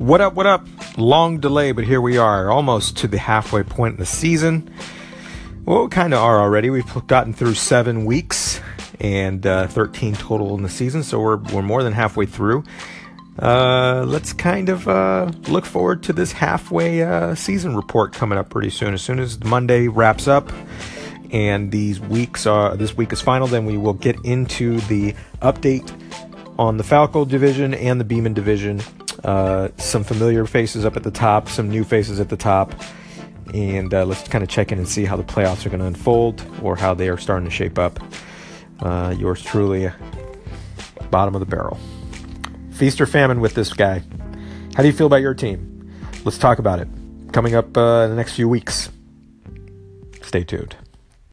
What up, what up? Long delay, but here we are, almost to the halfway point in the season. Well, we kind of are already. We've gotten through seven weeks and uh, 13 total in the season, so we're, we're more than halfway through. Uh, let's kind of uh, look forward to this halfway uh, season report coming up pretty soon. As soon as Monday wraps up and these weeks are this week is final, then we will get into the update on the Falco division and the Beeman division uh, some familiar faces up at the top, some new faces at the top, and uh, let's kind of check in and see how the playoffs are going to unfold or how they are starting to shape up. Uh, yours truly, bottom of the barrel. Feast or famine with this guy. How do you feel about your team? Let's talk about it. Coming up uh, in the next few weeks. Stay tuned.